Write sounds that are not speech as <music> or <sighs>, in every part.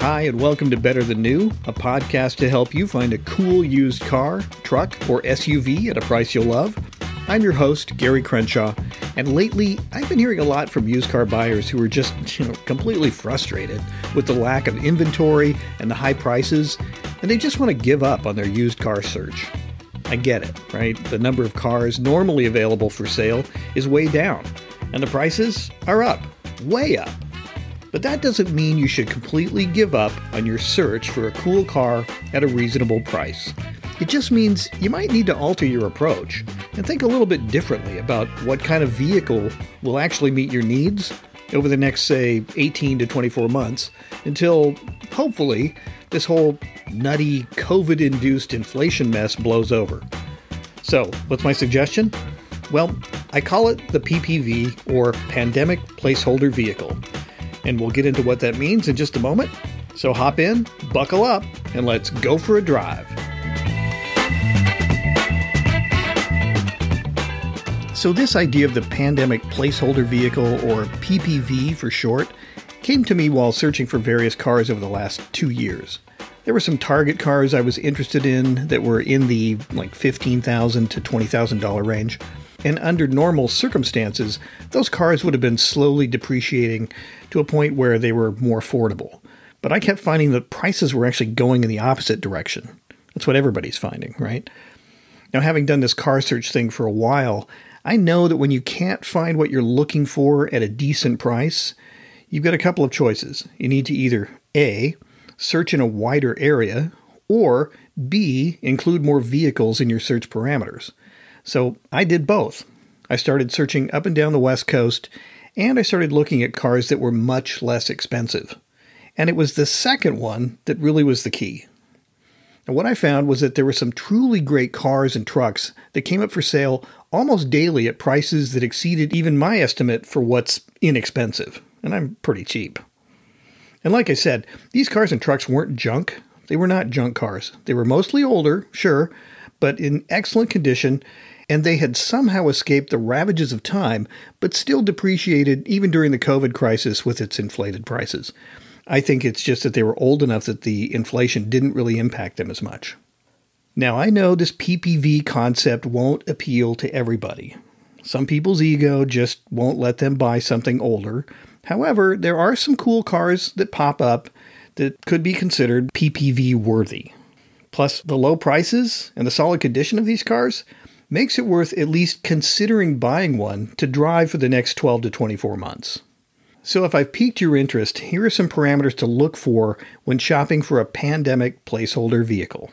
Hi, and welcome to Better Than New, a podcast to help you find a cool used car, truck, or SUV at a price you'll love. I'm your host, Gary Crenshaw, and lately I've been hearing a lot from used car buyers who are just, you know, completely frustrated with the lack of inventory and the high prices, and they just want to give up on their used car search. I get it, right? The number of cars normally available for sale is way down, and the prices are up, way up. But that doesn't mean you should completely give up on your search for a cool car at a reasonable price. It just means you might need to alter your approach and think a little bit differently about what kind of vehicle will actually meet your needs over the next, say, 18 to 24 months until, hopefully, this whole nutty COVID induced inflation mess blows over. So, what's my suggestion? Well, I call it the PPV or Pandemic Placeholder Vehicle and we'll get into what that means in just a moment. So hop in, buckle up, and let's go for a drive. So, this idea of the Pandemic Placeholder Vehicle, or PPV for short, came to me while searching for various cars over the last two years. There were some target cars I was interested in that were in the like 15,000 to $20,000 range and under normal circumstances, those cars would have been slowly depreciating to a point where they were more affordable. But I kept finding that prices were actually going in the opposite direction. That's what everybody's finding, right? Now, having done this car search thing for a while, I know that when you can't find what you're looking for at a decent price, you've got a couple of choices. You need to either A, search in a wider area, or B, include more vehicles in your search parameters. So I did both. I started searching up and down the West Coast, and I started looking at cars that were much less expensive. And it was the second one that really was the key. And what I found was that there were some truly great cars and trucks that came up for sale almost daily at prices that exceeded even my estimate for what's inexpensive. And I'm pretty cheap. And like I said, these cars and trucks weren't junk. They were not junk cars. They were mostly older, sure, but in excellent condition and they had somehow escaped the ravages of time, but still depreciated even during the COVID crisis with its inflated prices. I think it's just that they were old enough that the inflation didn't really impact them as much. Now, I know this PPV concept won't appeal to everybody. Some people's ego just won't let them buy something older. However, there are some cool cars that pop up that could be considered PPV worthy. Plus, the low prices and the solid condition of these cars makes it worth at least considering buying one to drive for the next 12 to 24 months. So, if I've piqued your interest, here are some parameters to look for when shopping for a pandemic placeholder vehicle.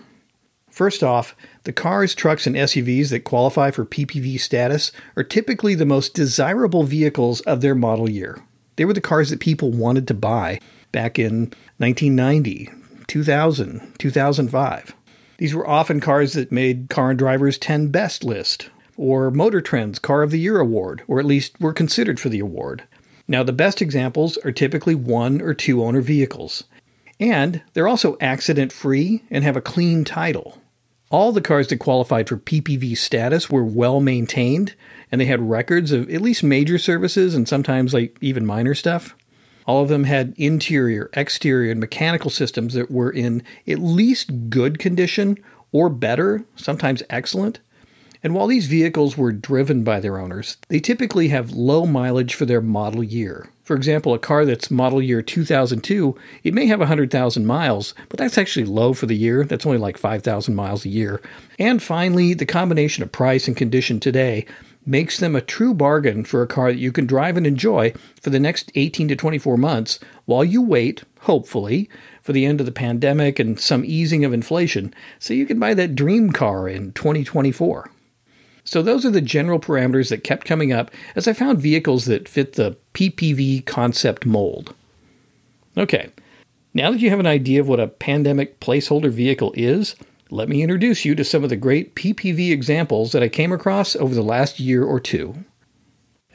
First off, the cars, trucks, and SUVs that qualify for PPV status are typically the most desirable vehicles of their model year. They were the cars that people wanted to buy back in 1990, 2000, 2005. These were often cars that made Car and Driver's 10 Best list, or Motor Trend's Car of the Year award, or at least were considered for the award. Now, the best examples are typically one or two owner vehicles. And they're also accident free and have a clean title. All the cars that qualified for PPV status were well maintained, and they had records of at least major services and sometimes like even minor stuff. All of them had interior, exterior, and mechanical systems that were in at least good condition or better, sometimes excellent. And while these vehicles were driven by their owners, they typically have low mileage for their model year. For example, a car that's model year 2002, it may have 100,000 miles, but that's actually low for the year. That's only like 5,000 miles a year. And finally, the combination of price and condition today makes them a true bargain for a car that you can drive and enjoy for the next 18 to 24 months while you wait, hopefully, for the end of the pandemic and some easing of inflation so you can buy that dream car in 2024. So, those are the general parameters that kept coming up as I found vehicles that fit the PPV concept mold. Okay, now that you have an idea of what a pandemic placeholder vehicle is, let me introduce you to some of the great PPV examples that I came across over the last year or two.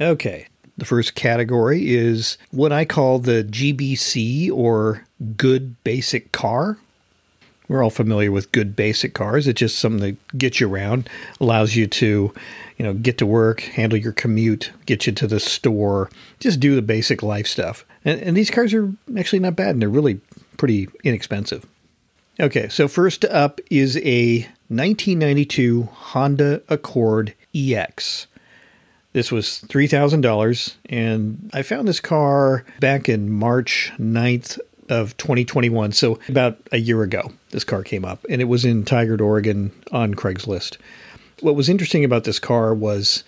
Okay, the first category is what I call the GBC or Good Basic Car. We're all familiar with good basic cars. It's just something that gets you around, allows you to, you know, get to work, handle your commute, get you to the store, just do the basic life stuff. And, and these cars are actually not bad, and they're really pretty inexpensive. Okay, so first up is a 1992 Honda Accord EX. This was $3,000, and I found this car back in March 9th of 2021, so about a year ago. This car came up, and it was in Tigard, Oregon on Craigslist. What was interesting about this car was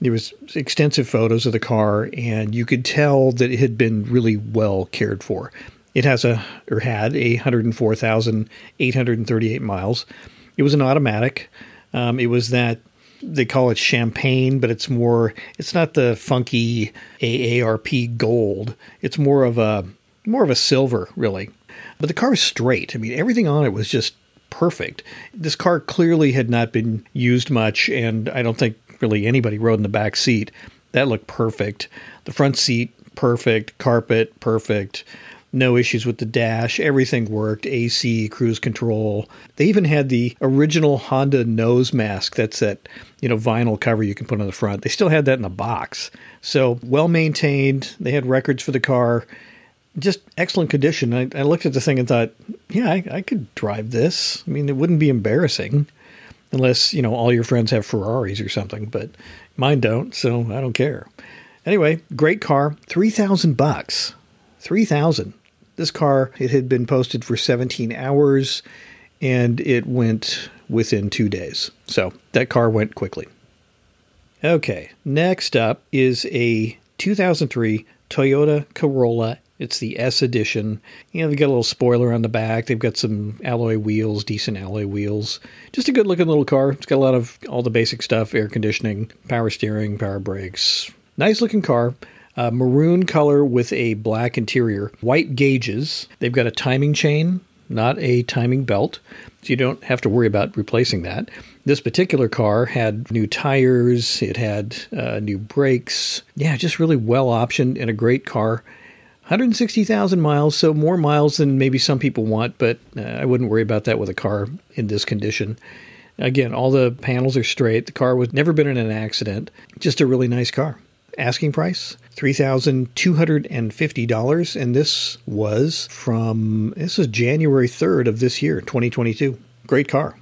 there was extensive photos of the car, and you could tell that it had been really well cared for. It has a or had a 104,838 miles. It was an automatic. Um, it was that they call it champagne, but it's more. It's not the funky AARP gold. It's more of a more of a silver, really. But the car is straight. I mean, everything on it was just perfect. This car clearly had not been used much, and I don't think really anybody rode in the back seat. That looked perfect. The front seat, perfect. Carpet, perfect no issues with the dash. Everything worked AC, cruise control. They even had the original Honda nose mask. That's that, you know, vinyl cover you can put on the front. They still had that in the box. So well maintained. They had records for the car. Just excellent condition. I, I looked at the thing and thought, yeah, I, I could drive this. I mean, it wouldn't be embarrassing unless, you know, all your friends have Ferraris or something, but mine don't, so I don't care. Anyway, great car, 3000 bucks. 3000 This car, it had been posted for 17 hours and it went within two days. So that car went quickly. Okay, next up is a 2003 Toyota Corolla. It's the S edition. You know, they've got a little spoiler on the back. They've got some alloy wheels, decent alloy wheels. Just a good looking little car. It's got a lot of all the basic stuff air conditioning, power steering, power brakes. Nice looking car. Uh, maroon color with a black interior, white gauges. They've got a timing chain, not a timing belt, so you don't have to worry about replacing that. This particular car had new tires, it had uh, new brakes. Yeah, just really well optioned and a great car. 160,000 miles, so more miles than maybe some people want, but uh, I wouldn't worry about that with a car in this condition. Again, all the panels are straight. The car was never been in an accident. Just a really nice car. Asking price $3,250. And this was from, this is January 3rd of this year, 2022. Great car.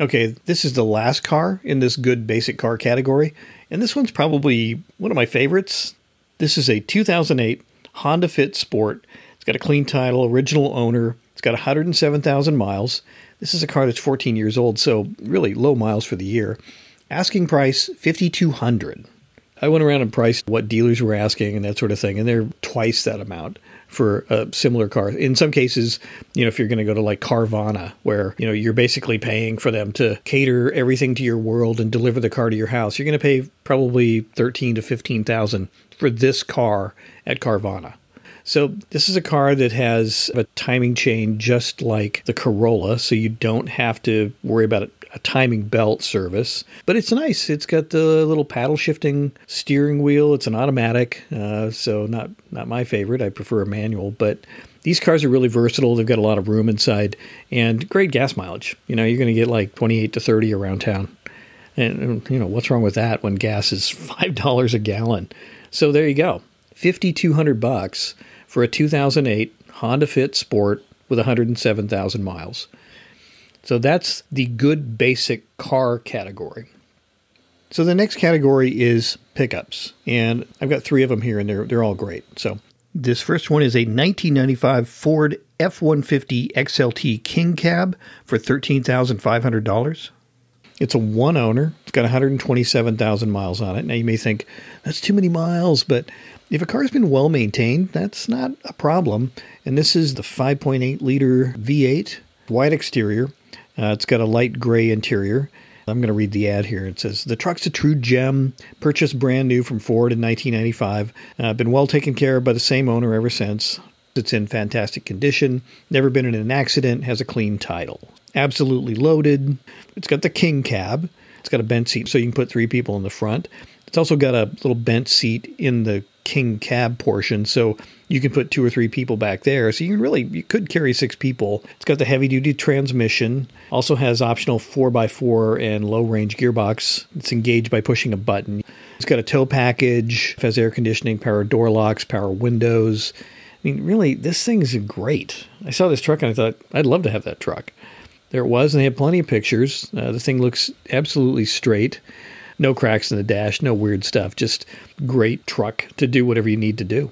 Okay, this is the last car in this good basic car category. And this one's probably one of my favorites. This is a 2008 Honda Fit Sport. It's got a clean title, original owner. It's got 107,000 miles. This is a car that's 14 years old, so really low miles for the year. Asking price 5200 I went around and priced what dealers were asking and that sort of thing, and they're twice that amount for a similar car. In some cases, you know, if you're going to go to like Carvana, where you know you're basically paying for them to cater everything to your world and deliver the car to your house, you're going to pay probably thirteen to fifteen thousand for this car at Carvana. So this is a car that has a timing chain just like the Corolla, so you don't have to worry about a timing belt service. But it's nice. It's got the little paddle shifting steering wheel. It's an automatic, uh, so not not my favorite. I prefer a manual, but these cars are really versatile. They've got a lot of room inside and great gas mileage. You know, you're going to get like 28 to 30 around town. And you know, what's wrong with that when gas is <laughs> $5 a gallon? So there you go. 5200 bucks for a 2008 Honda Fit Sport with 107,000 miles. So that's the good basic car category. So the next category is pickups, and I've got three of them here, and they're they're all great. So this first one is a 1995 Ford F150 XLT King Cab for $13,500. It's a one owner. It's got 127,000 miles on it. Now you may think that's too many miles, but if a car's been well maintained, that's not a problem. And this is the 5.8 liter V8, white exterior, uh, it's got a light gray interior. I'm going to read the ad here. It says The truck's a true gem, purchased brand new from Ford in 1995. Uh, been well taken care of by the same owner ever since. It's in fantastic condition, never been in an accident, has a clean title. Absolutely loaded. It's got the king cab. It's got a bent seat so you can put three people in the front. It's also got a little bent seat in the king cab portion, so you can put two or three people back there. So you can really you could carry six people. It's got the heavy duty transmission. Also has optional four x four and low range gearbox. It's engaged by pushing a button. It's got a tow package. Has air conditioning, power door locks, power windows. I mean, really, this thing's great. I saw this truck and I thought, I'd love to have that truck. There it was, and they had plenty of pictures. Uh, the thing looks absolutely straight. No cracks in the dash, no weird stuff. Just great truck to do whatever you need to do.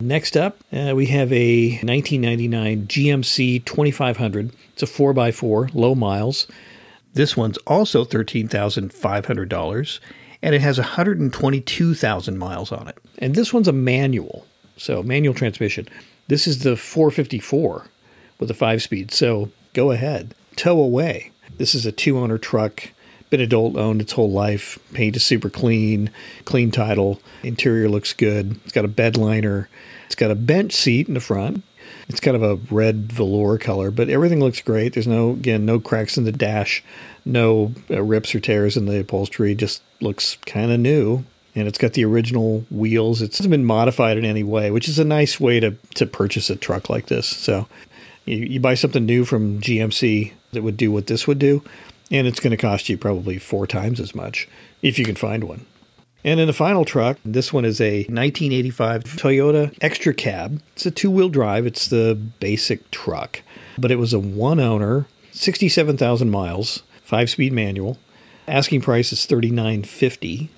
Next up, uh, we have a 1999 GMC 2500. It's a 4x4, low miles. This one's also $13,500 and it has 122,000 miles on it. And this one's a manual, so manual transmission. This is the 454 with a five speed, so go ahead, tow away. This is a two owner truck, been adult owned its whole life. Paint is super clean, clean title. Interior looks good. It's got a bed liner. It's got a bench seat in the front. It's kind of a red velour color, but everything looks great. There's no, again, no cracks in the dash, no uh, rips or tears in the upholstery. Just looks kind of new. And it's got the original wheels. It hasn't been modified in any way, which is a nice way to, to purchase a truck like this. So you, you buy something new from GMC that would do what this would do, and it's going to cost you probably four times as much if you can find one. And in the final truck, this one is a 1985 Toyota Extra Cab. It's a two wheel drive, it's the basic truck, but it was a one owner, 67,000 miles, five speed manual. Asking price is 3950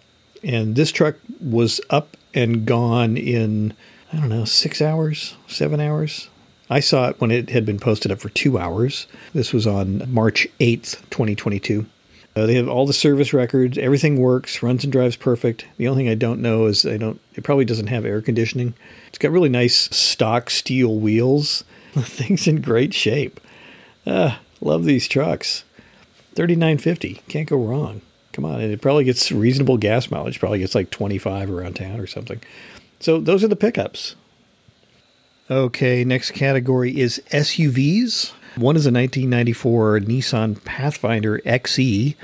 and this truck was up and gone in I don't know, 6 hours, 7 hours. I saw it when it had been posted up for 2 hours. This was on March 8th, 2022. Uh, they have all the service records. Everything works, runs and drives perfect. The only thing I don't know is I don't. It probably doesn't have air conditioning. It's got really nice stock steel wheels. <laughs> The thing's in great shape. Ah, love these trucks. Thirty nine fifty. Can't go wrong. Come on, and it probably gets reasonable gas mileage. Probably gets like twenty five around town or something. So those are the pickups. Okay, next category is SUVs. One is a 1994 Nissan Pathfinder XE,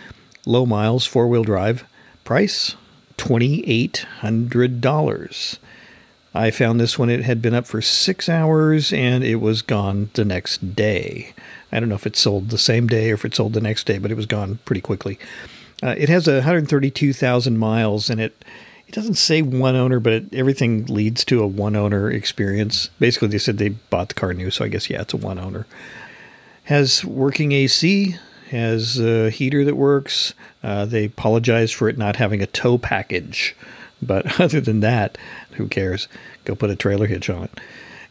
low miles, four wheel drive. Price $2,800. I found this one, it had been up for six hours and it was gone the next day. I don't know if it sold the same day or if it sold the next day, but it was gone pretty quickly. Uh, it has 132,000 miles and it it doesn't say one owner, but it, everything leads to a one owner experience. Basically, they said they bought the car new, so I guess yeah, it's a one owner has working AC, has a heater that works. Uh, they apologize for it not having a tow package, but <laughs> other than that, who cares? Go put a trailer hitch on it.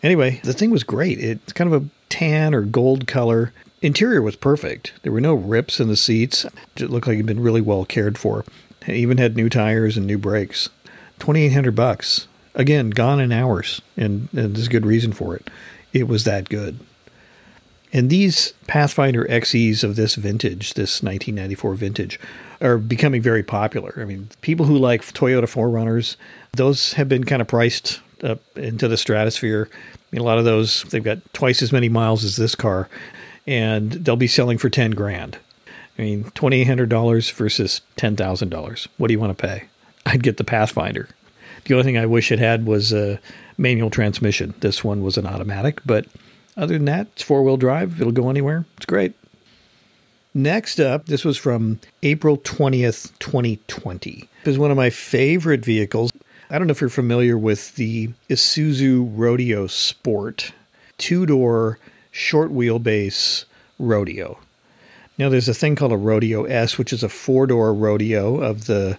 Anyway, the thing was great. It's kind of a tan or gold color. Interior was perfect. There were no rips in the seats. It looked like it'd been really well cared for. It even had new tires and new brakes. Twenty eight hundred bucks. Again, gone in hours, and, and there's a good reason for it. It was that good. And these Pathfinder XEs of this vintage, this 1994 vintage, are becoming very popular. I mean, people who like Toyota 4Runners, those have been kind of priced up into the stratosphere. I mean, a lot of those, they've got twice as many miles as this car, and they'll be selling for 10 grand. I mean, $2,800 versus $10,000. What do you want to pay? I'd get the Pathfinder. The only thing I wish it had was a manual transmission. This one was an automatic, but other than that, it's four wheel drive. It'll go anywhere. It's great. Next up, this was from April 20th, 2020. This is one of my favorite vehicles. I don't know if you're familiar with the Isuzu Rodeo Sport two door short wheelbase rodeo. Now, there's a thing called a Rodeo S, which is a four door rodeo of the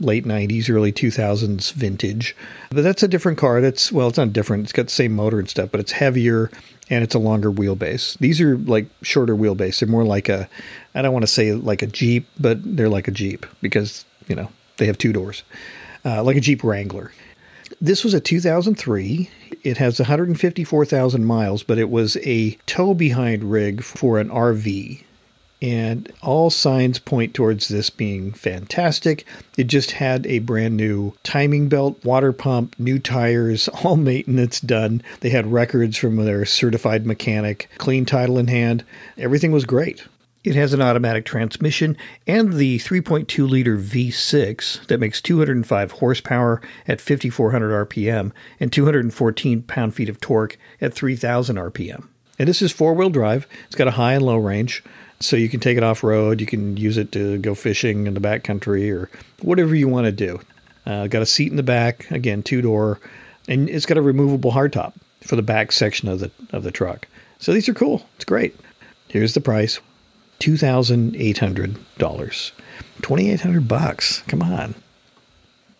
late 90s, early 2000s vintage. But that's a different car. That's, well, it's not different. It's got the same motor and stuff, but it's heavier and it's a longer wheelbase. These are like shorter wheelbase. They're more like a, I don't want to say like a Jeep, but they're like a Jeep because, you know, they have two doors, uh, like a Jeep Wrangler. This was a 2003. It has 154,000 miles, but it was a tow behind rig for an RV and all signs point towards this being fantastic. It just had a brand new timing belt, water pump, new tires, <laughs> all maintenance done. They had records from their certified mechanic, clean title in hand. Everything was great. It has an automatic transmission and the 3.2 liter V6 that makes 205 horsepower at 5,400 RPM and 214 pound feet of torque at 3,000 RPM. And this is four wheel drive. It's got a high and low range. So you can take it off road. You can use it to go fishing in the backcountry or whatever you want to do. Uh, got a seat in the back, again, two door, and it's got a removable hardtop. for the back section of the of the truck. So these are cool. It's great. Here's the price: two thousand eight hundred dollars, twenty eight hundred bucks. Come on.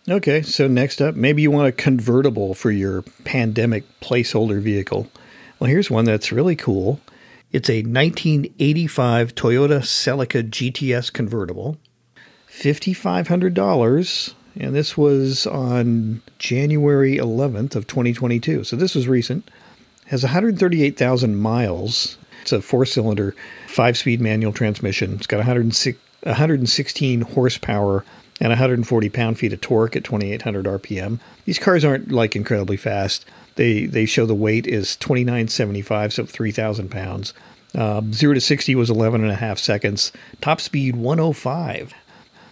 Okay, so next up, maybe you want a convertible for your pandemic placeholder vehicle. Well, here's one that's really cool. It's a 1985 Toyota Celica GTS convertible, $5,500, and this was on January 11th of 2022. So this was recent. Has 138,000 miles. It's a four-cylinder, five-speed manual transmission. It's got 106, 116 horsepower and 140 pound-feet of torque at 2,800 RPM. These cars aren't like incredibly fast. They they show the weight is 2975, so 3,000 pounds. Um, zero to 60 was 11 and a half seconds. Top speed 105.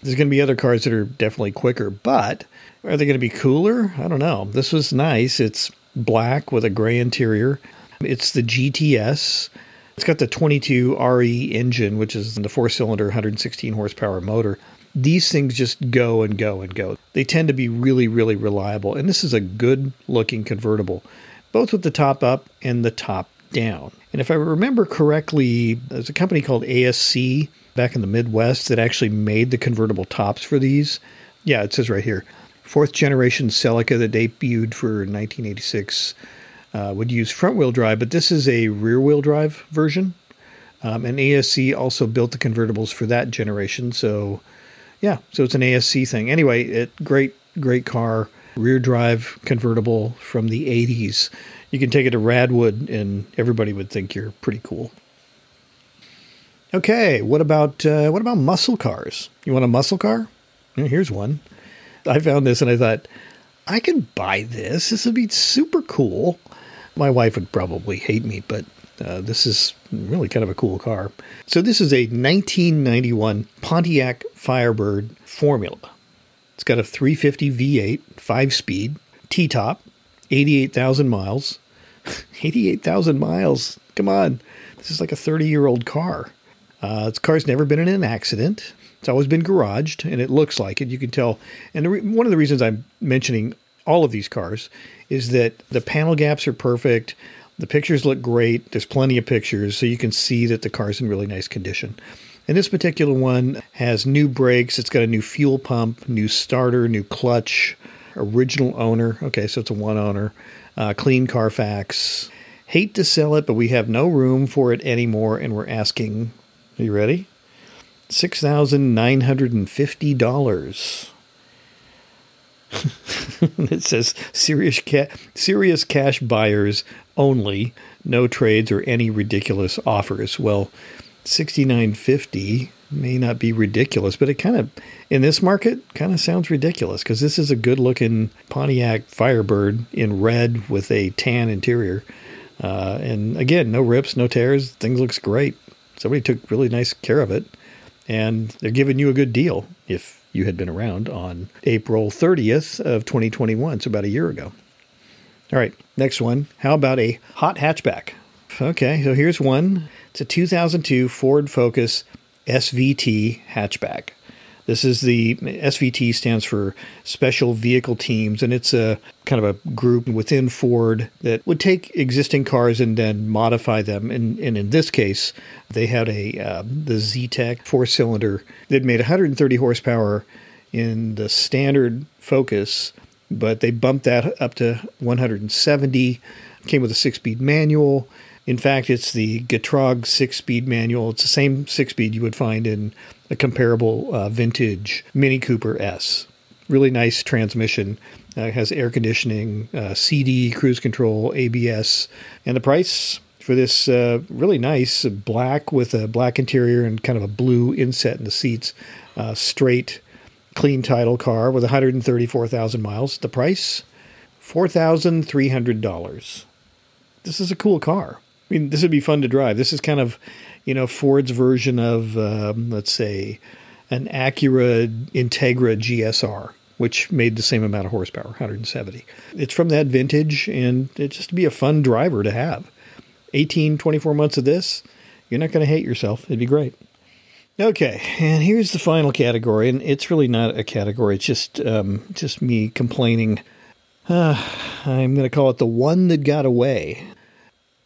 There's going to be other cars that are definitely quicker, but are they going to be cooler? I don't know. This was nice. It's black with a gray interior. It's the GTS. It's got the 22 RE engine, which is the four cylinder 116 horsepower motor. These things just go and go and go. They tend to be really, really reliable. And this is a good looking convertible, both with the top up and the top down. And if I remember correctly, there's a company called ASC back in the Midwest that actually made the convertible tops for these. Yeah, it says right here. Fourth generation Celica that debuted for 1986 uh, would use front wheel drive, but this is a rear wheel drive version. Um, and ASC also built the convertibles for that generation. So, yeah, so it's an ASC thing. Anyway, it great, great car, rear drive convertible from the 80s. You can take it to Radwood, and everybody would think you're pretty cool. Okay, what about uh, what about muscle cars? You want a muscle car? Here's one. I found this and I thought I can buy this. This would be super cool. My wife would probably hate me, but uh, this is really kind of a cool car. So this is a 1991 Pontiac Firebird Formula. It's got a 350 V8, five speed, T top, 88,000 miles. <laughs> 88,000 miles. Come on. This is like a 30 year old car. Uh, this car's never been in an accident. It's always been garaged, and it looks like it. You can tell. And re- one of the reasons I'm mentioning all of these cars is that the panel gaps are perfect. The pictures look great. There's plenty of pictures, so you can see that the car's in really nice condition. And this particular one has new brakes, it's got a new fuel pump, new starter, new clutch, original owner. Okay, so it's a one owner, uh, clean Carfax. Hate to sell it, but we have no room for it anymore, and we're asking, are you ready? $6,950. <laughs> It says serious, ca- serious cash buyers only, no trades or any ridiculous offers. Well, 6950 may not be ridiculous, but it kind of in this market kind of sounds ridiculous because this is a good looking Pontiac Firebird in red with a tan interior. Uh, and again, no rips, no tears. Things looks great. Somebody took really nice care of it, and they're giving you a good deal if you had been around on April 30th of 2021, so about a year ago. All right, next one. How about a hot hatchback? Okay, so here's one. It's a 2002 Ford Focus SVT hatchback. This is the SVT stands for Special Vehicle Teams, and it's a kind of a group within Ford that would take existing cars and then modify them. And, and in this case, they had a uh, the Zetec four cylinder that made 130 horsepower in the standard Focus, but they bumped that up to 170. Came with a six speed manual. In fact, it's the Getrag six speed manual. It's the same six speed you would find in a comparable uh, vintage Mini Cooper S. Really nice transmission. Uh, has air conditioning, uh, CD, cruise control, ABS, and the price for this uh, really nice black with a black interior and kind of a blue inset in the seats, uh, straight, clean title car with 134,000 miles. The price, $4,300. This is a cool car. I mean, this would be fun to drive. This is kind of, you know, Ford's version of, um, let's say, an Acura Integra GSR, which made the same amount of horsepower, 170. It's from that vintage, and it's just be a fun driver to have. 18, 24 months of this, you're not going to hate yourself. It'd be great. Okay, and here's the final category, and it's really not a category. It's just um, just me complaining. Uh, <sighs> I'm going to call it the one that got away.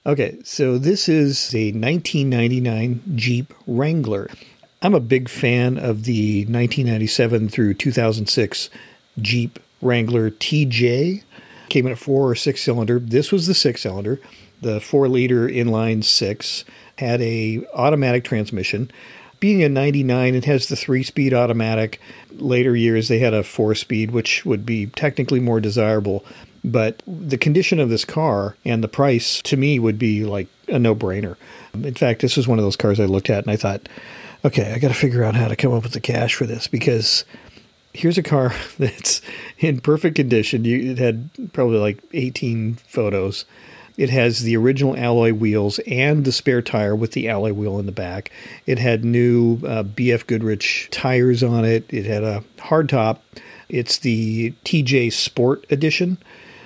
Okay, so this is a 1999 Jeep Wrangler. I'm a big fan of the 1997 through 2006 Jeep Wrangler TJ. Came in a four or six cylinder. This was the six cylinder. The four liter inline six had a automatic transmission. Being a 99, it has the three speed automatic. Later years, they had a four speed, which would be technically more desirable. But the condition of this car and the price to me would be like a no brainer. In fact, this was one of those cars I looked at and I thought, okay, I got to figure out how to come up with the cash for this because here's a car <laughs> that's in perfect condition. You, it had probably like 18 photos. It has the original alloy wheels and the spare tire with the alloy wheel in the back. It had new uh, BF Goodrich tires on it. It had a hard top. It's the TJ Sport Edition.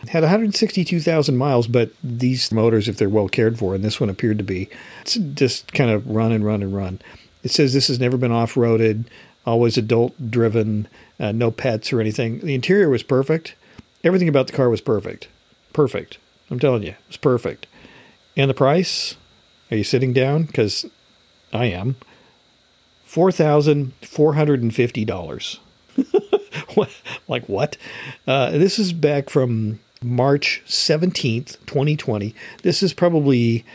Had 162,000 miles, but these motors, if they're well cared for, and this one appeared to be, it's just kind of run and run and run. It says this has never been off roaded, always adult driven, uh, no pets or anything. The interior was perfect. Everything about the car was perfect. Perfect. I'm telling you, it's perfect. And the price? Are you sitting down? Because I am. $4,450. <laughs> like what? Uh, this is back from March 17th, 2020. This is probably,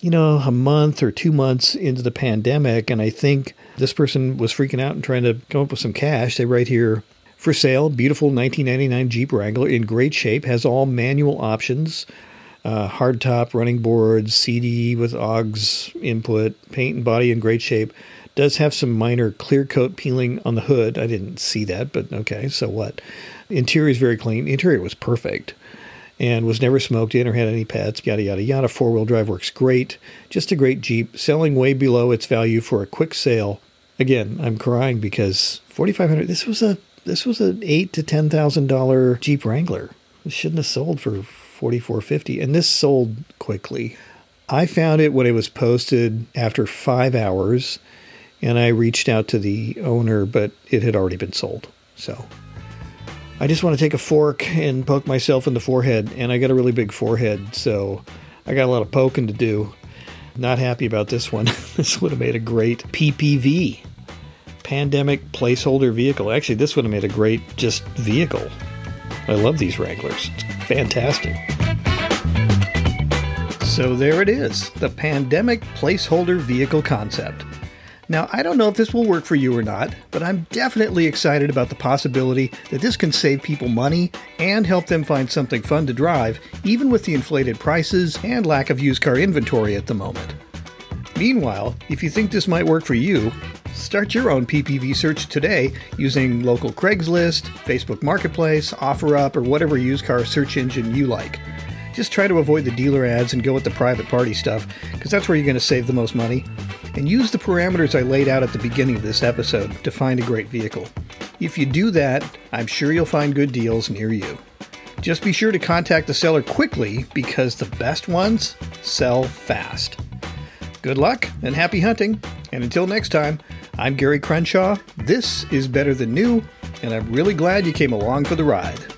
you know, a month or two months into the pandemic. And I think this person was freaking out and trying to come up with some cash. They write here for sale, beautiful 1999 Jeep Wrangler in great shape, has all manual options. Uh, hardtop running boards, CD with AUX input, paint and body in great shape. Does have some minor clear coat peeling on the hood. I didn't see that, but okay, so what? Interior is very clean. Interior was perfect and was never smoked in or had any pets, yada, yada, yada. Four wheel drive works great. Just a great Jeep, selling way below its value for a quick sale. Again, I'm crying because 4500 this was a this was an eight to ten thousand dollar Jeep Wrangler. It shouldn't have sold for forty four fifty, and this sold quickly. I found it when it was posted after five hours, and I reached out to the owner, but it had already been sold. So I just want to take a fork and poke myself in the forehead, and I got a really big forehead, so I got a lot of poking to do. Not happy about this one. <laughs> this would have made a great PPV pandemic placeholder vehicle. Actually, this would have made a great just vehicle. I love these Wranglers. It's fantastic. So there it is, the pandemic placeholder vehicle concept. Now, I don't know if this will work for you or not, but I'm definitely excited about the possibility that this can save people money and help them find something fun to drive, even with the inflated prices and lack of used car inventory at the moment. Meanwhile, if you think this might work for you, start your own PPV search today using local Craigslist, Facebook Marketplace, OfferUp, or whatever used car search engine you like. Just try to avoid the dealer ads and go with the private party stuff, because that's where you're going to save the most money. And use the parameters I laid out at the beginning of this episode to find a great vehicle. If you do that, I'm sure you'll find good deals near you. Just be sure to contact the seller quickly because the best ones sell fast. Good luck and happy hunting. And until next time, I'm Gary Crenshaw. This is Better Than New, and I'm really glad you came along for the ride.